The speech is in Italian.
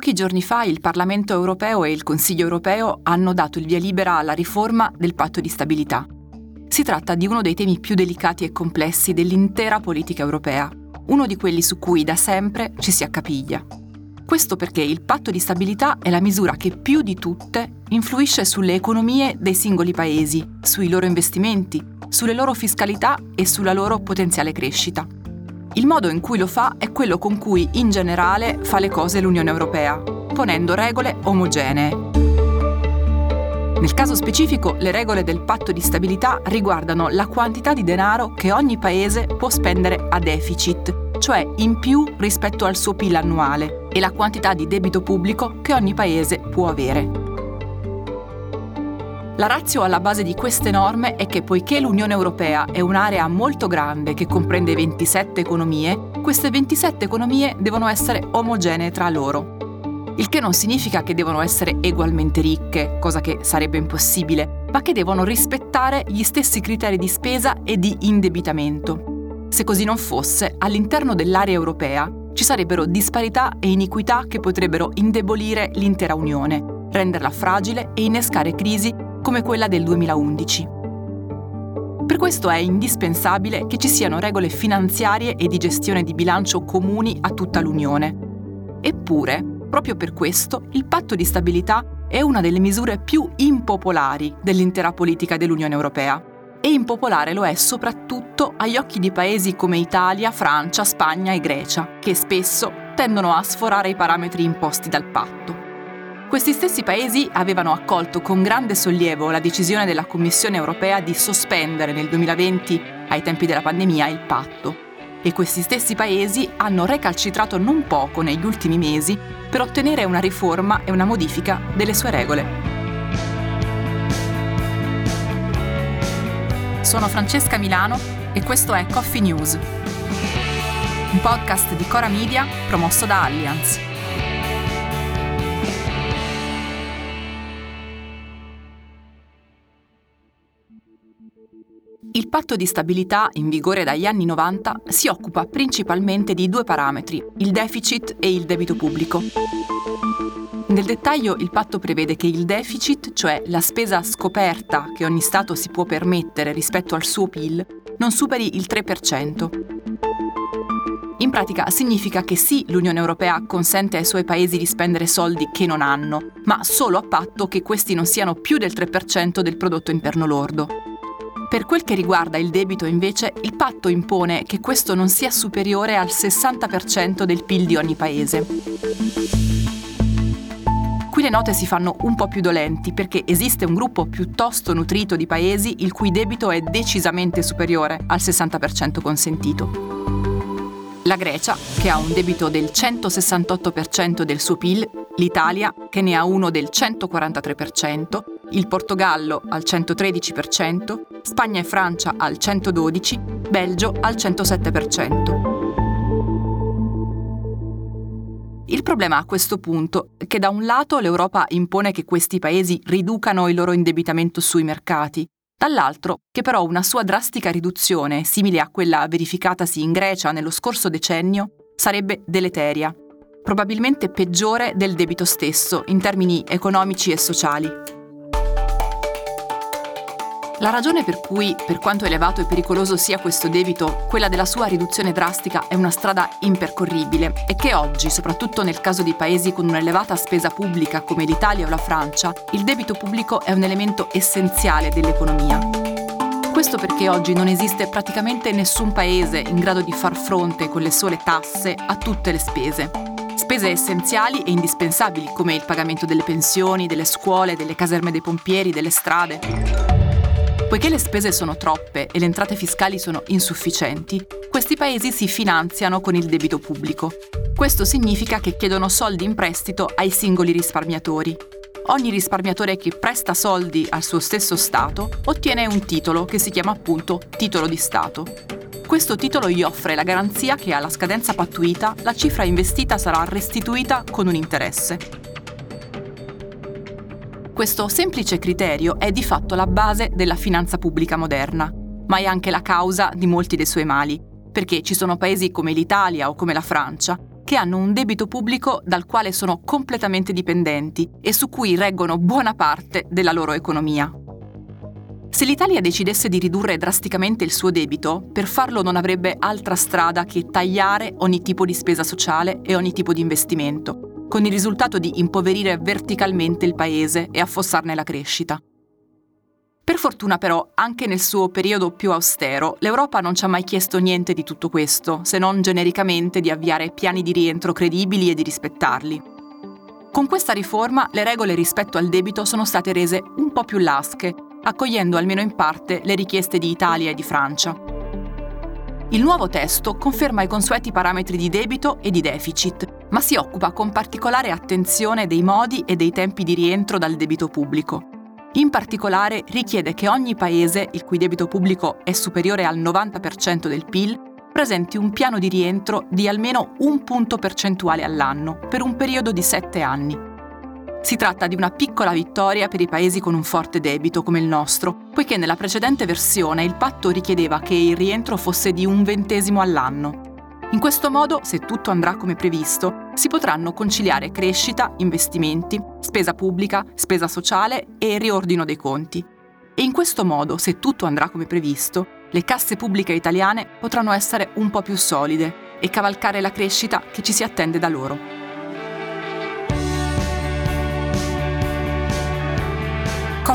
Pochi giorni fa il Parlamento europeo e il Consiglio europeo hanno dato il via libera alla riforma del patto di stabilità. Si tratta di uno dei temi più delicati e complessi dell'intera politica europea, uno di quelli su cui da sempre ci si accapiglia. Questo perché il patto di stabilità è la misura che più di tutte influisce sulle economie dei singoli paesi, sui loro investimenti, sulle loro fiscalità e sulla loro potenziale crescita. Il modo in cui lo fa è quello con cui in generale fa le cose l'Unione Europea, ponendo regole omogenee. Nel caso specifico, le regole del patto di stabilità riguardano la quantità di denaro che ogni paese può spendere a deficit, cioè in più rispetto al suo PIL annuale, e la quantità di debito pubblico che ogni paese può avere. La razio alla base di queste norme è che poiché l'Unione Europea è un'area molto grande che comprende 27 economie, queste 27 economie devono essere omogenee tra loro. Il che non significa che devono essere ugualmente ricche, cosa che sarebbe impossibile, ma che devono rispettare gli stessi criteri di spesa e di indebitamento. Se così non fosse, all'interno dell'area europea ci sarebbero disparità e iniquità che potrebbero indebolire l'intera Unione, renderla fragile e innescare crisi come quella del 2011. Per questo è indispensabile che ci siano regole finanziarie e di gestione di bilancio comuni a tutta l'Unione. Eppure, proprio per questo, il patto di stabilità è una delle misure più impopolari dell'intera politica dell'Unione Europea. E impopolare lo è soprattutto agli occhi di paesi come Italia, Francia, Spagna e Grecia, che spesso tendono a sforare i parametri imposti dal patto. Questi stessi paesi avevano accolto con grande sollievo la decisione della Commissione europea di sospendere nel 2020, ai tempi della pandemia, il patto. E questi stessi paesi hanno recalcitrato non poco negli ultimi mesi per ottenere una riforma e una modifica delle sue regole. Sono Francesca Milano e questo è Coffee News, un podcast di Cora Media promosso da Allianz. Il patto di stabilità, in vigore dagli anni 90, si occupa principalmente di due parametri, il deficit e il debito pubblico. Nel dettaglio il patto prevede che il deficit, cioè la spesa scoperta che ogni Stato si può permettere rispetto al suo PIL, non superi il 3%. In pratica significa che sì, l'Unione Europea consente ai suoi paesi di spendere soldi che non hanno, ma solo a patto che questi non siano più del 3% del prodotto interno lordo. Per quel che riguarda il debito, invece, il patto impone che questo non sia superiore al 60% del PIL di ogni paese. Qui le note si fanno un po' più dolenti perché esiste un gruppo piuttosto nutrito di paesi il cui debito è decisamente superiore al 60% consentito. La Grecia, che ha un debito del 168% del suo PIL, l'Italia, che ne ha uno del 143%, il Portogallo al 113%, Spagna e Francia al 112%, Belgio al 107%. Il problema a questo punto è che da un lato l'Europa impone che questi paesi riducano il loro indebitamento sui mercati, dall'altro che però una sua drastica riduzione, simile a quella verificatasi in Grecia nello scorso decennio, sarebbe deleteria, probabilmente peggiore del debito stesso in termini economici e sociali. La ragione per cui, per quanto elevato e pericoloso sia questo debito, quella della sua riduzione drastica è una strada impercorribile è che oggi, soprattutto nel caso di paesi con un'elevata spesa pubblica come l'Italia o la Francia, il debito pubblico è un elemento essenziale dell'economia. Questo perché oggi non esiste praticamente nessun paese in grado di far fronte con le sole tasse a tutte le spese. Spese essenziali e indispensabili come il pagamento delle pensioni, delle scuole, delle caserme dei pompieri, delle strade. Poiché le spese sono troppe e le entrate fiscali sono insufficienti, questi paesi si finanziano con il debito pubblico. Questo significa che chiedono soldi in prestito ai singoli risparmiatori. Ogni risparmiatore che presta soldi al suo stesso Stato ottiene un titolo che si chiama appunto titolo di Stato. Questo titolo gli offre la garanzia che alla scadenza pattuita la cifra investita sarà restituita con un interesse. Questo semplice criterio è di fatto la base della finanza pubblica moderna, ma è anche la causa di molti dei suoi mali, perché ci sono paesi come l'Italia o come la Francia che hanno un debito pubblico dal quale sono completamente dipendenti e su cui reggono buona parte della loro economia. Se l'Italia decidesse di ridurre drasticamente il suo debito, per farlo non avrebbe altra strada che tagliare ogni tipo di spesa sociale e ogni tipo di investimento, con il risultato di impoverire verticalmente il paese e affossarne la crescita. Per fortuna però, anche nel suo periodo più austero, l'Europa non ci ha mai chiesto niente di tutto questo, se non genericamente di avviare piani di rientro credibili e di rispettarli. Con questa riforma le regole rispetto al debito sono state rese un po' più lasche accogliendo almeno in parte le richieste di Italia e di Francia. Il nuovo testo conferma i consueti parametri di debito e di deficit, ma si occupa con particolare attenzione dei modi e dei tempi di rientro dal debito pubblico. In particolare richiede che ogni paese, il cui debito pubblico è superiore al 90% del PIL, presenti un piano di rientro di almeno un punto percentuale all'anno per un periodo di sette anni. Si tratta di una piccola vittoria per i paesi con un forte debito come il nostro, poiché nella precedente versione il patto richiedeva che il rientro fosse di un ventesimo all'anno. In questo modo, se tutto andrà come previsto, si potranno conciliare crescita, investimenti, spesa pubblica, spesa sociale e riordino dei conti. E in questo modo, se tutto andrà come previsto, le casse pubbliche italiane potranno essere un po' più solide e cavalcare la crescita che ci si attende da loro.